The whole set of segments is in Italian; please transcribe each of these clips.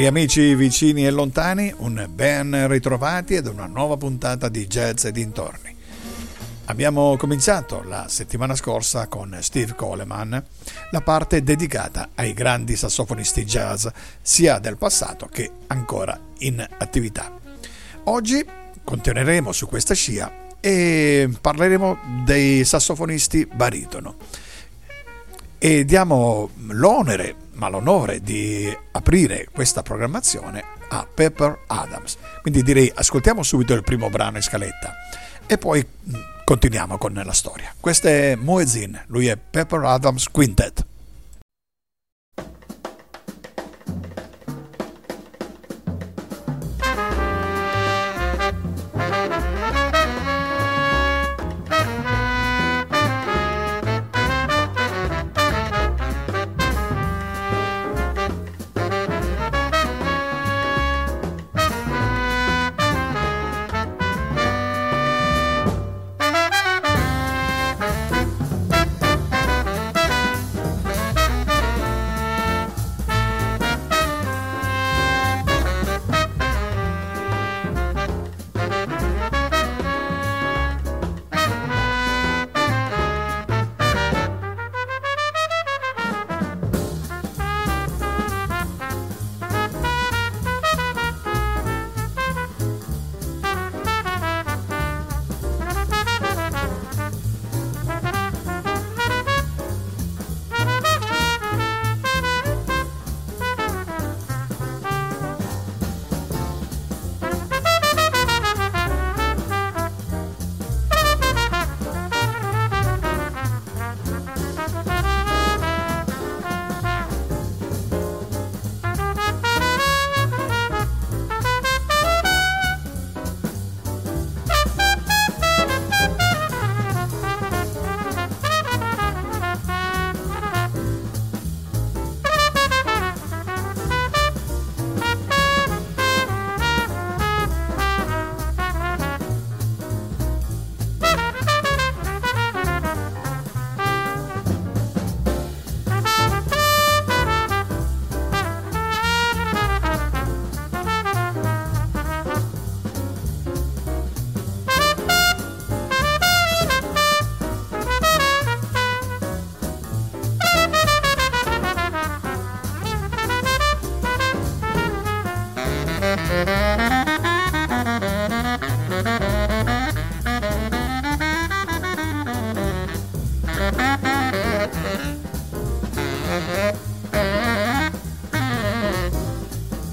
Cari amici vicini e lontani, un ben ritrovati ed una nuova puntata di Jazz e dintorni. Abbiamo cominciato la settimana scorsa con Steve Coleman la parte dedicata ai grandi sassofonisti jazz sia del passato che ancora in attività. Oggi continueremo su questa scia e parleremo dei sassofonisti baritono e diamo l'onere ma l'onore di aprire questa programmazione a Pepper Adams. Quindi direi ascoltiamo subito il primo brano in scaletta e poi mm, continuiamo con la storia. Questo è Moezin, lui è Pepper Adams Quintet.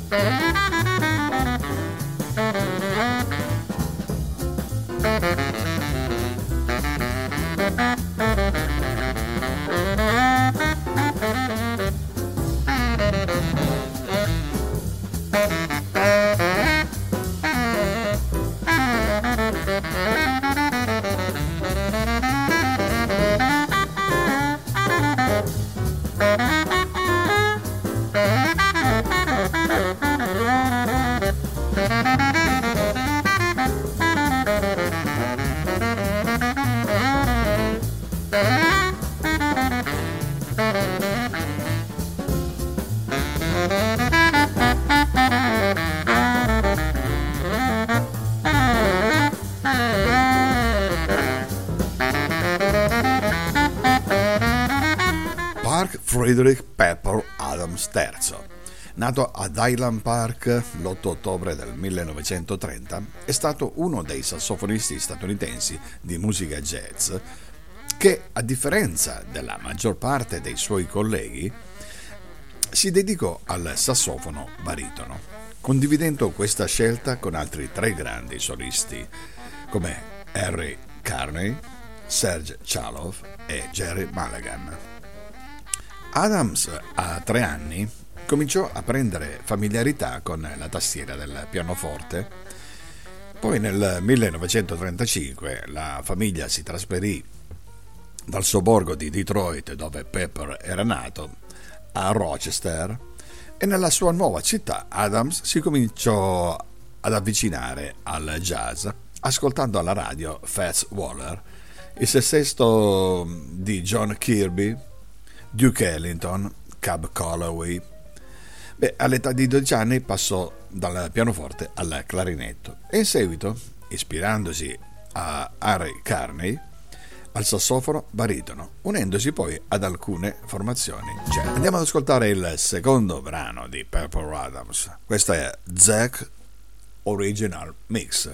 Mm-hmm. Nato ad Highland Park l'8 ottobre del 1930, è stato uno dei sassofonisti statunitensi di musica jazz che, a differenza della maggior parte dei suoi colleghi, si dedicò al sassofono baritono. condividendo questa scelta con altri tre grandi solisti come Harry Carney, Serge Chalov e Jerry Mulligan. Adams a tre anni cominciò a prendere familiarità con la tastiera del pianoforte. Poi nel 1935 la famiglia si trasferì dal sobborgo di Detroit, dove Pepper era nato, a Rochester e nella sua nuova città Adams si cominciò ad avvicinare al jazz ascoltando alla radio Fats Waller, il sesto di John Kirby, Duke Ellington, Cab Calloway, Beh, all'età di 12 anni passò dal pianoforte al clarinetto e in seguito, ispirandosi a Harry Carney, al sassofono baritono, unendosi poi ad alcune formazioni jazz. Andiamo ad ascoltare il secondo brano di Purple Adams. Questa è Zack Original Mix.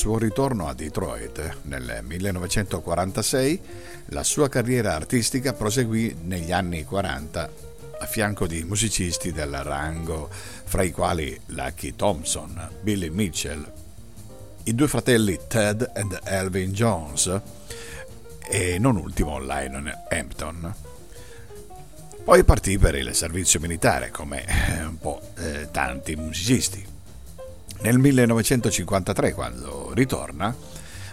Suo ritorno a Detroit nel 1946, la sua carriera artistica proseguì negli anni 40 a fianco di musicisti del rango, fra i quali Lucky Thompson, Billy Mitchell, i due fratelli Ted ed Elvin Jones e non ultimo Lionel Hampton. Poi partì per il servizio militare come eh, un po' eh, tanti musicisti. Nel 1953, quando ritorna,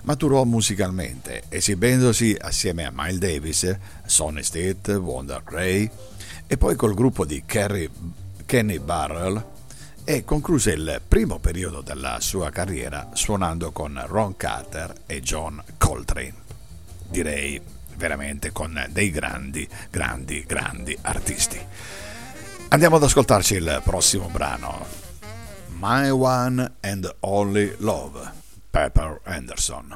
maturò musicalmente, esibendosi assieme a Miles Davis, Sonny Stitt, Wonder Gray e poi col gruppo di Kerry, Kenny Barrell e concluse il primo periodo della sua carriera suonando con Ron Carter e John Coltrane. Direi veramente con dei grandi, grandi, grandi artisti. Andiamo ad ascoltarci il prossimo brano. My One and Only Love, Pepper Anderson.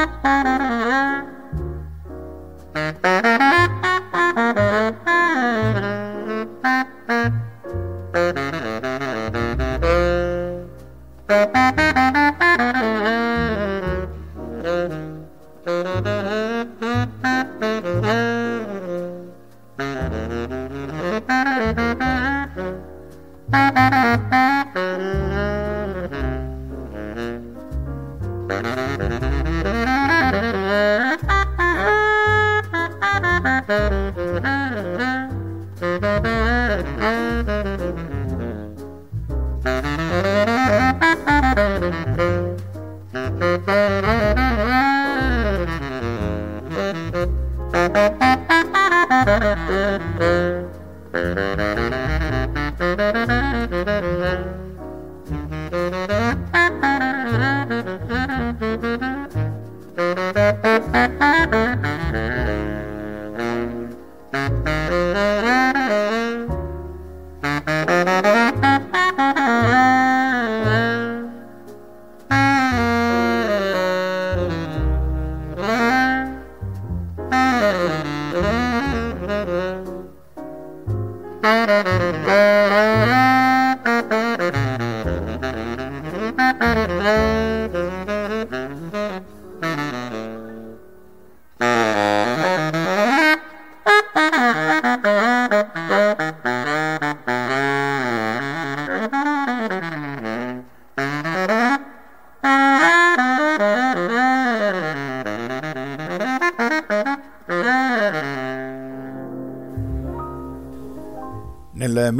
Ah, ah, ah, ah.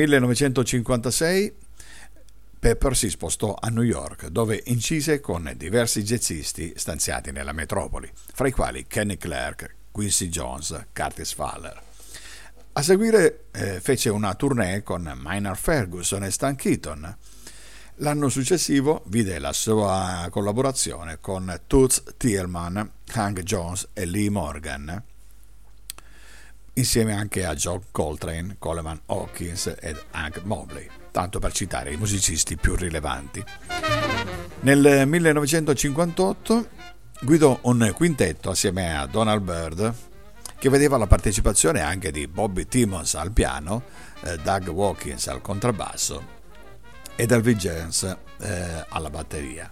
1956 Pepper si spostò a New York, dove incise con diversi jazzisti stanziati nella metropoli, fra i quali Kenny Clark, Quincy Jones, Curtis Fowler. A seguire eh, fece una tournée con Minor Ferguson e Stan Keaton. L'anno successivo vide la sua collaborazione con Toots Thielman, Hank Jones e Lee Morgan, insieme anche a John Coltrane, Coleman Hawkins ed Hank Mobley tanto per citare i musicisti più rilevanti. Nel 1958 guidò un quintetto assieme a Donald Byrd che vedeva la partecipazione anche di Bobby Timmons al piano, eh, Doug Watkins al contrabbasso e Elvin James eh, alla batteria.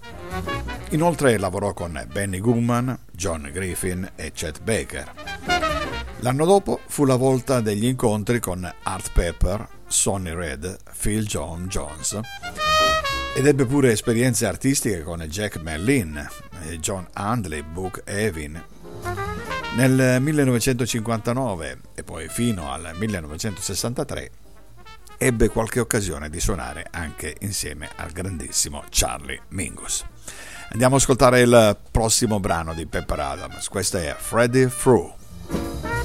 Inoltre lavorò con Benny Goodman, John Griffin e Chet Baker. L'anno dopo fu la volta degli incontri con Art Pepper, Sonny Red, Phil John Jones ed ebbe pure esperienze artistiche con Jack Merlin, John Handley, Book Evin. Nel 1959 e poi fino al 1963 ebbe qualche occasione di suonare anche insieme al grandissimo Charlie Mingus. Andiamo ad ascoltare il prossimo brano di Pepper Adams, questo è Freddy Through.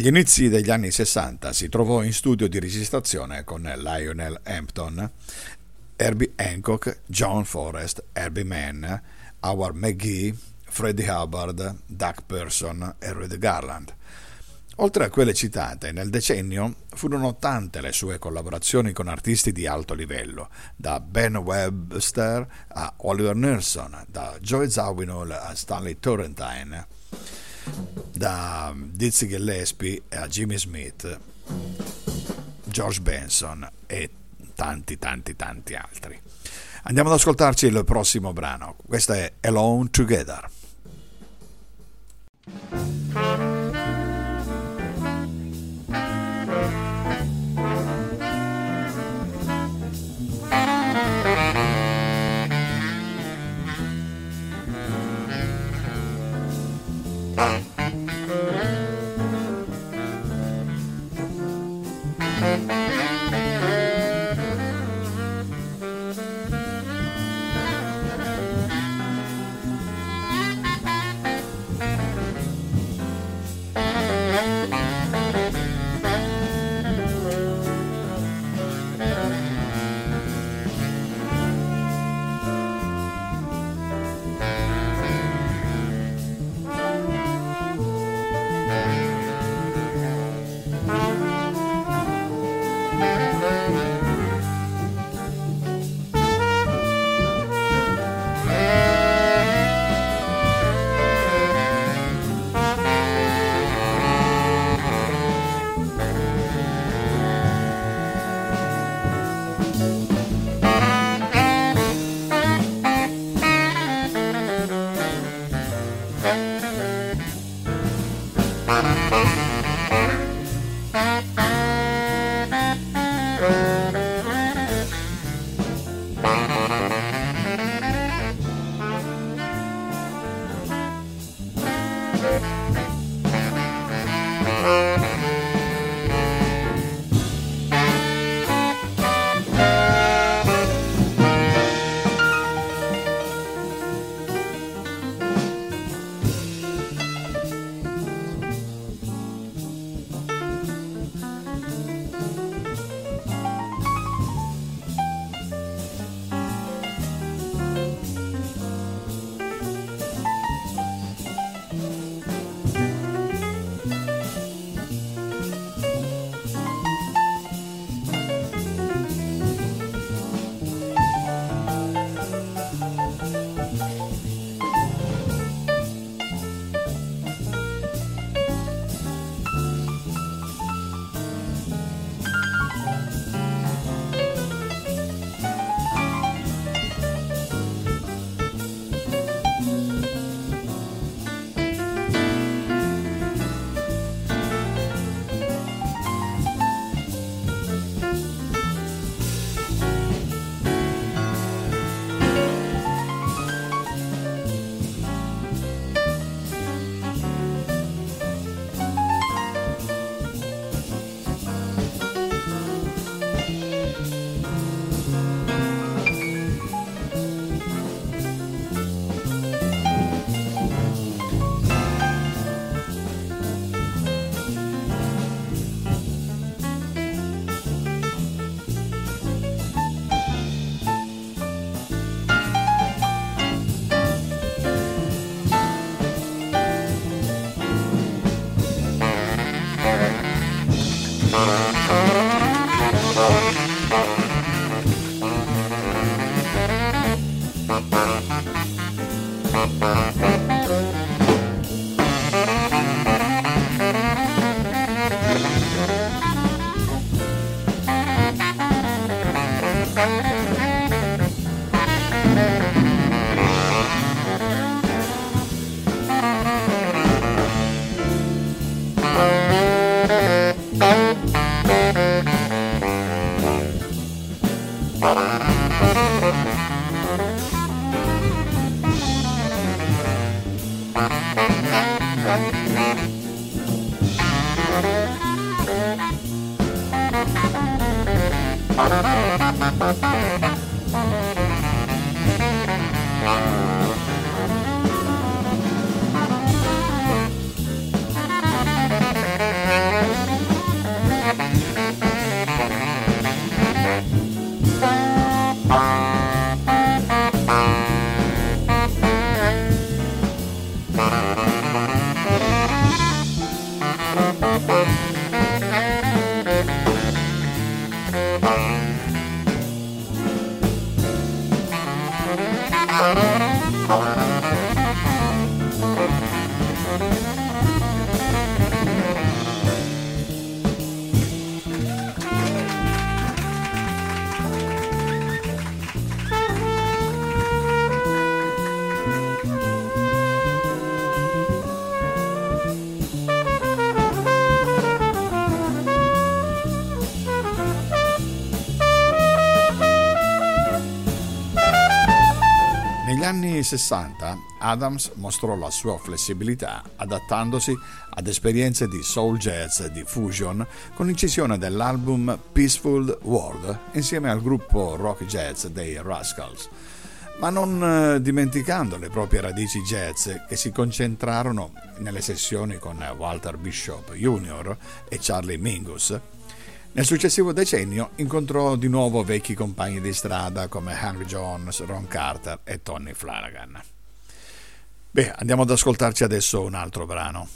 Agli inizi degli anni 60 si trovò in studio di registrazione con Lionel Hampton, Herbie Hancock, John Forrest, Herbie Mann, Howard McGee, Freddie Hubbard, Doug Person e Red Garland. Oltre a quelle citate, nel decennio furono tante le sue collaborazioni con artisti di alto livello, da Ben Webster a Oliver Nelson, da Joe Zawinul a Stanley Turrentine, da Dizzy Gillespie a Jimmy Smith, George Benson e tanti tanti tanti altri. Andiamo ad ascoltarci il prossimo brano, questo è Alone Together. 60 Adams mostrò la sua flessibilità adattandosi ad esperienze di soul jazz e di fusion con l'incisione dell'album Peaceful World insieme al gruppo rock jazz dei Rascals, ma non eh, dimenticando le proprie radici jazz che si concentrarono nelle sessioni con Walter Bishop Jr. e Charlie Mingus nel successivo decennio incontrò di nuovo vecchi compagni di strada come Hank Jones, Ron Carter e Tony Flanagan. Beh, andiamo ad ascoltarci adesso un altro brano.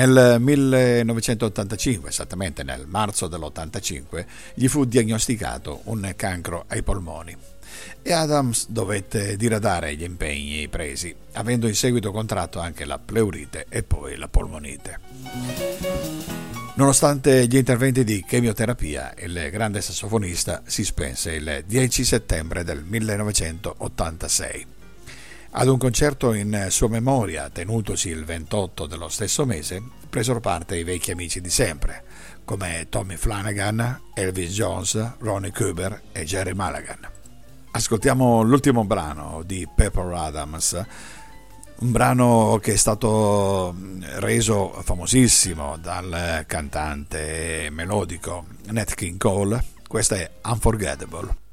Nel 1985, esattamente nel marzo dell'85, gli fu diagnosticato un cancro ai polmoni e Adams dovette diradare gli impegni presi, avendo in seguito contratto anche la pleurite e poi la polmonite. Nonostante gli interventi di chemioterapia, il grande sassofonista si spense il 10 settembre del 1986. Ad un concerto in sua memoria, tenutosi il 28 dello stesso mese, presero parte i vecchi amici di sempre, come Tommy Flanagan, Elvis Jones, Ronnie Cooper e Jerry Mulligan. Ascoltiamo l'ultimo brano di Pepper Adams, un brano che è stato reso famosissimo dal cantante melodico Nat King Cole. Questa è Unforgettable.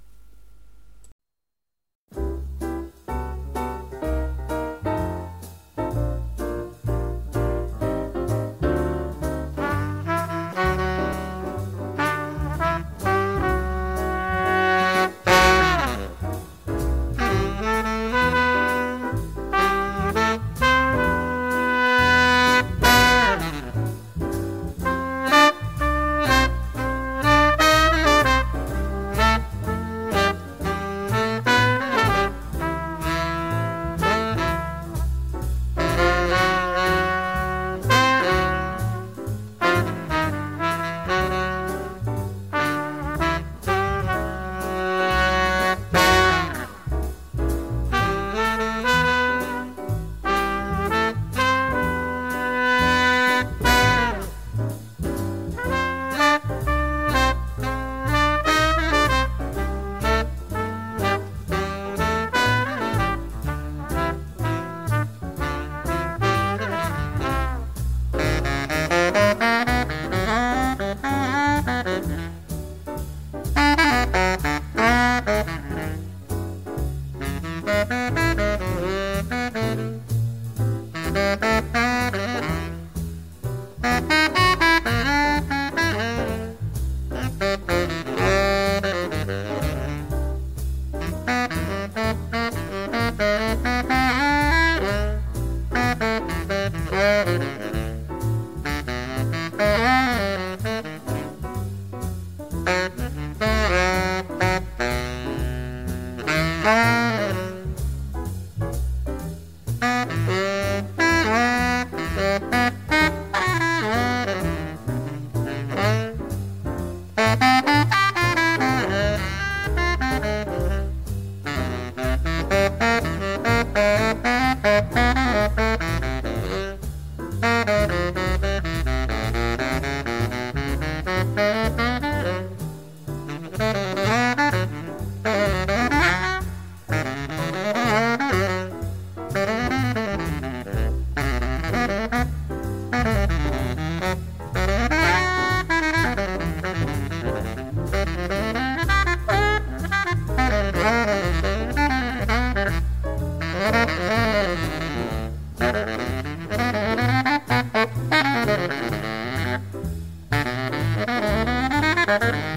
Thank you.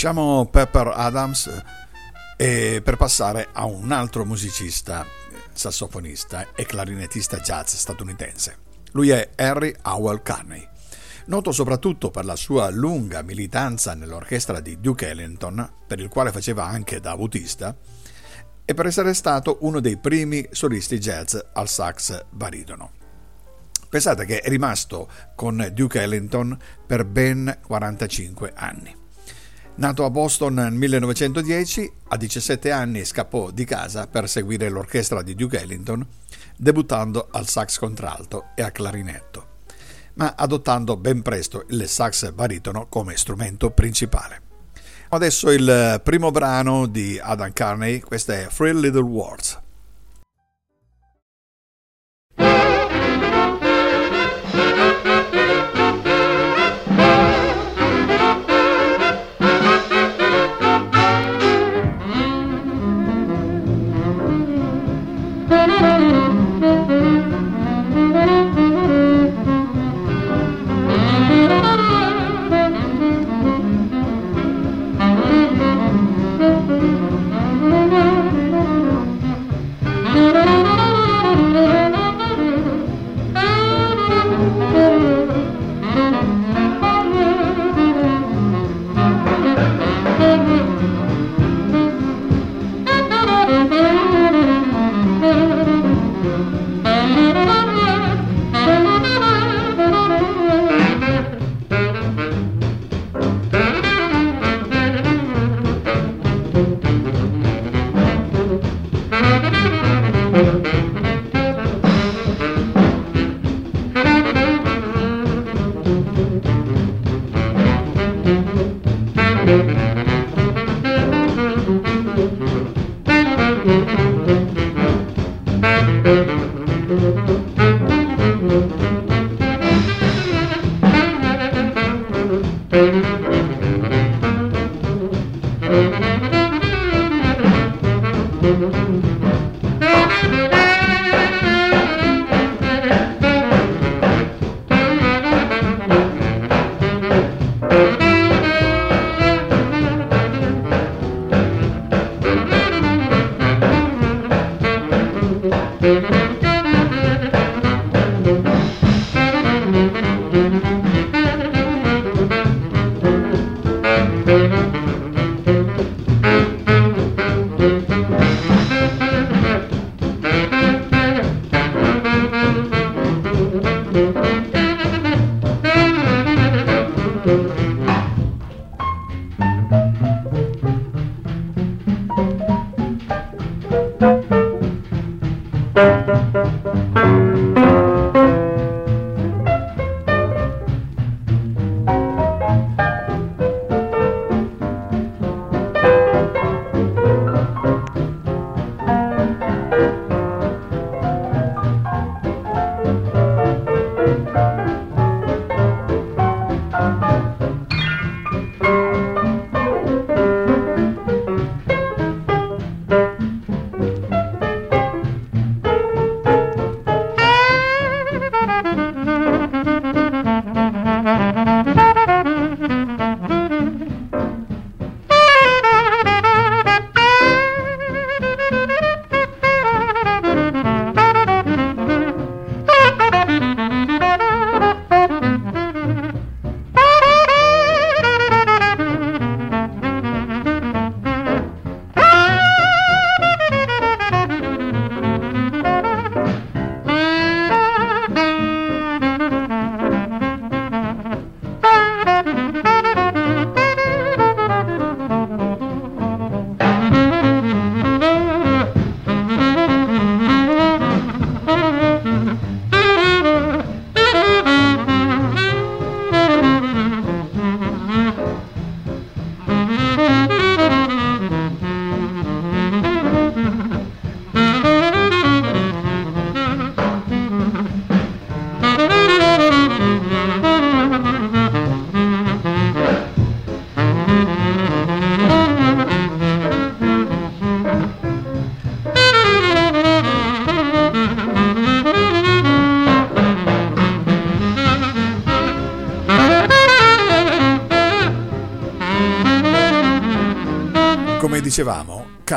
Lasciamo Pepper Adams eh, per passare a un altro musicista, sassofonista e clarinettista jazz statunitense. Lui è Harry Howell Carney, noto soprattutto per la sua lunga militanza nell'orchestra di Duke Ellington, per il quale faceva anche da autista, e per essere stato uno dei primi solisti jazz al sax baritono. Pensate che è rimasto con Duke Ellington per ben 45 anni. Nato a Boston nel 1910, a 17 anni scappò di casa per seguire l'orchestra di Duke Ellington, debuttando al sax contralto e a clarinetto, ma adottando ben presto il sax baritono come strumento principale. Adesso il primo brano di Adam Carney, questo è Free Little Words.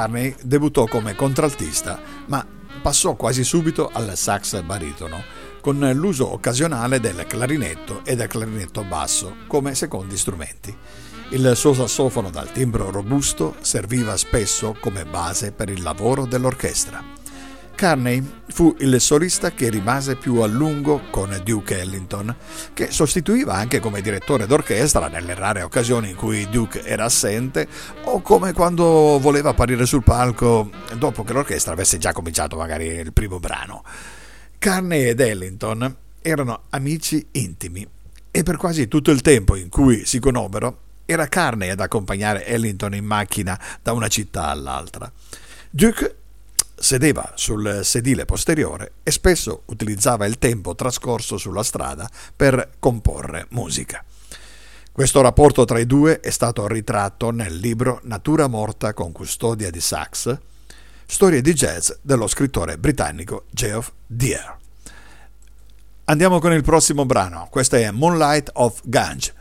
Carney debuttò come contraltista, ma passò quasi subito al sax baritono, con l'uso occasionale del clarinetto e del clarinetto basso come secondi strumenti. Il suo sassofono dal timbro robusto serviva spesso come base per il lavoro dell'orchestra. McCartney fu il solista che rimase più a lungo con Duke Ellington, che sostituiva anche come direttore d'orchestra nelle rare occasioni in cui Duke era assente o come quando voleva apparire sul palco dopo che l'orchestra avesse già cominciato magari il primo brano. Carney ed Ellington erano amici intimi e per quasi tutto il tempo in cui si conobbero era Carney ad accompagnare Ellington in macchina da una città all'altra. Duke sedeva sul sedile posteriore e spesso utilizzava il tempo trascorso sulla strada per comporre musica. Questo rapporto tra i due è stato ritratto nel libro Natura morta con custodia di sax, storie di jazz dello scrittore britannico Geoff Deere. Andiamo con il prossimo brano, questo è Moonlight of Gange.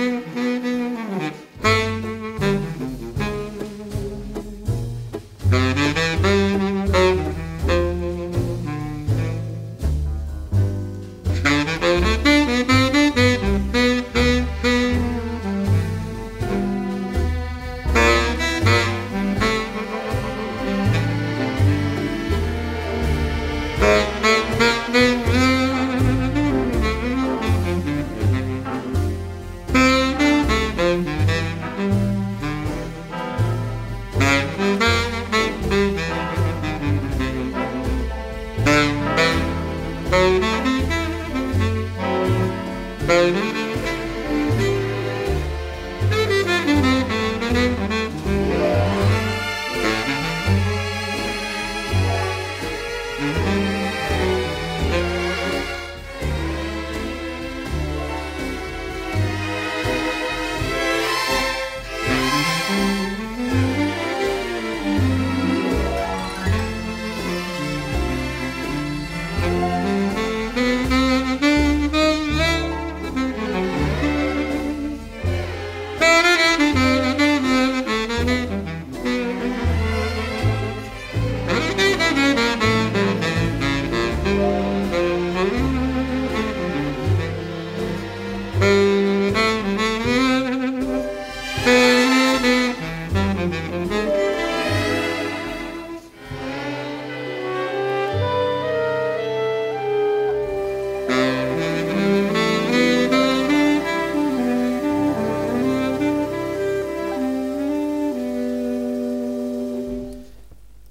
Mm-hmm.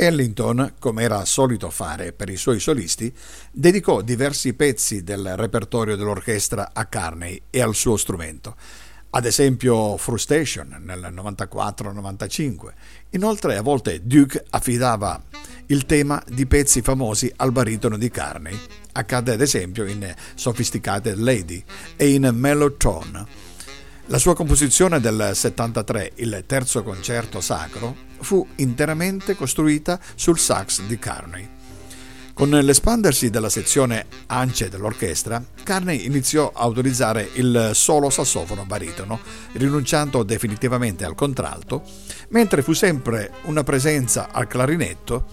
Ellington, come era solito fare per i suoi solisti, dedicò diversi pezzi del repertorio dell'orchestra a Carney e al suo strumento, ad esempio Frustration nel 94-95. Inoltre a volte Duke affidava il tema di pezzi famosi al baritono di Carney. Accade ad esempio in Sophisticated Lady e in Mellotone. La sua composizione del 73, il terzo concerto sacro, fu interamente costruita sul sax di Carney. Con l'espandersi della sezione ANCE dell'orchestra, Carney iniziò a utilizzare il solo sassofono baritono, rinunciando definitivamente al contralto, mentre fu sempre una presenza al clarinetto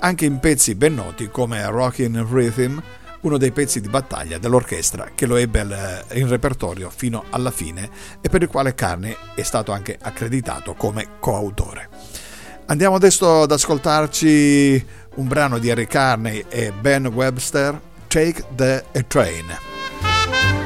anche in pezzi ben noti come Rockin' Rhythm, uno dei pezzi di battaglia dell'orchestra che lo ebbe in repertorio fino alla fine e per il quale Carney è stato anche accreditato come coautore. Andiamo adesso ad ascoltarci un brano di Harry Carney e Ben Webster, Take the Train.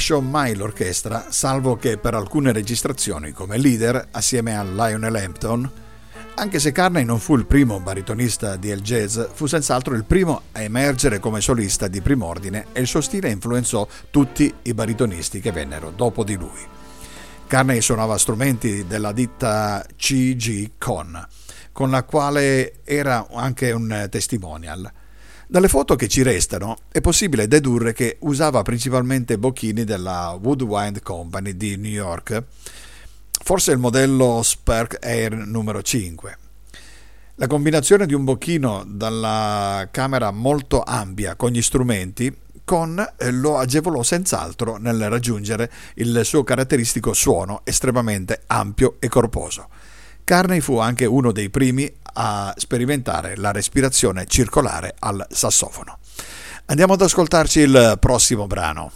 Lasciò mai l'orchestra, salvo che per alcune registrazioni come leader assieme a Lionel Hampton. Anche se Carney non fu il primo baritonista di El Jazz, fu senz'altro il primo a emergere come solista di prim'ordine e il suo stile influenzò tutti i baritonisti che vennero dopo di lui. Carney suonava strumenti della ditta CG Con, con la quale era anche un testimonial. Dalle foto che ci restano è possibile dedurre che usava principalmente bocchini della Woodwind Company di New York, forse il modello Spark Air numero 5. La combinazione di un bocchino dalla camera molto ampia con gli strumenti con eh, lo agevolò senz'altro nel raggiungere il suo caratteristico suono estremamente ampio e corposo. Carney fu anche uno dei primi a sperimentare la respirazione circolare al sassofono. Andiamo ad ascoltarci il prossimo brano.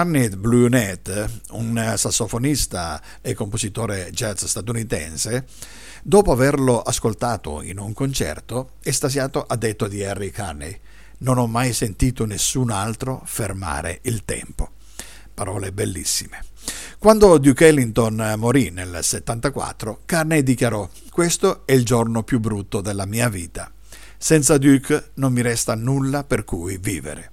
Arnett Bluenet, un sassofonista e compositore jazz statunitense, dopo averlo ascoltato in un concerto, estasiato ha detto di Harry Carney: Non ho mai sentito nessun altro fermare il tempo. Parole bellissime. Quando Duke Ellington morì nel 74, Carney dichiarò: Questo è il giorno più brutto della mia vita. Senza Duke non mi resta nulla per cui vivere.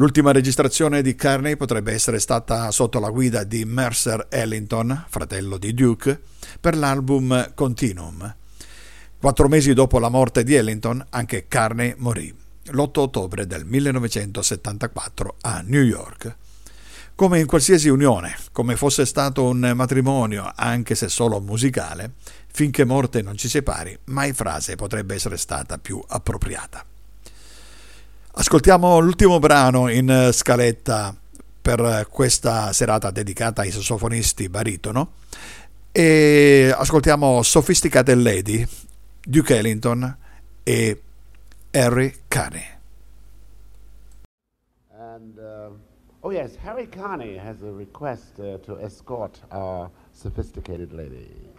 L'ultima registrazione di Carney potrebbe essere stata sotto la guida di Mercer Ellington, fratello di Duke, per l'album Continuum. Quattro mesi dopo la morte di Ellington, anche Carney morì, l'8 ottobre del 1974 a New York. Come in qualsiasi unione, come fosse stato un matrimonio, anche se solo musicale, finché morte non ci separi, mai frase potrebbe essere stata più appropriata. Ascoltiamo l'ultimo brano in scaletta per questa serata dedicata ai sassofonisti baritono e ascoltiamo Sophisticated Lady, Duke Ellington e Harry Carney. And, uh, oh yes, Harry Carney has a request uh, to escort our sophisticated lady.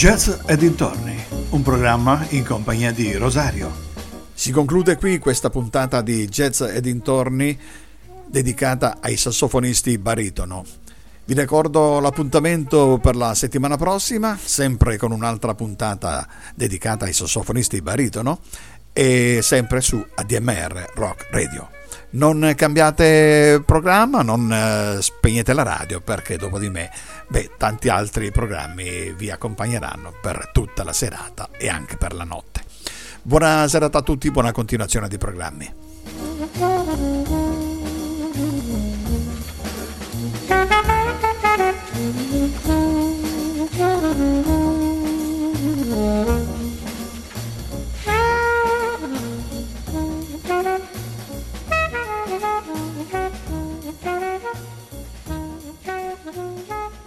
Jazz e dintorni, un programma in compagnia di Rosario. Si conclude qui questa puntata di Jazz e dintorni dedicata ai sassofonisti baritono. Vi ricordo l'appuntamento per la settimana prossima, sempre con un'altra puntata dedicata ai sassofonisti baritono e sempre su ADMR Rock Radio non cambiate programma, non eh, spegnete la radio perché dopo di me, beh, tanti altri programmi vi accompagneranno per tutta la serata e anche per la notte. Buona serata a tutti, buona continuazione di programmi. Thank Thank you.